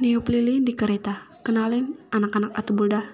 niup lilin di kereta kenalin anak-anak Atubulda.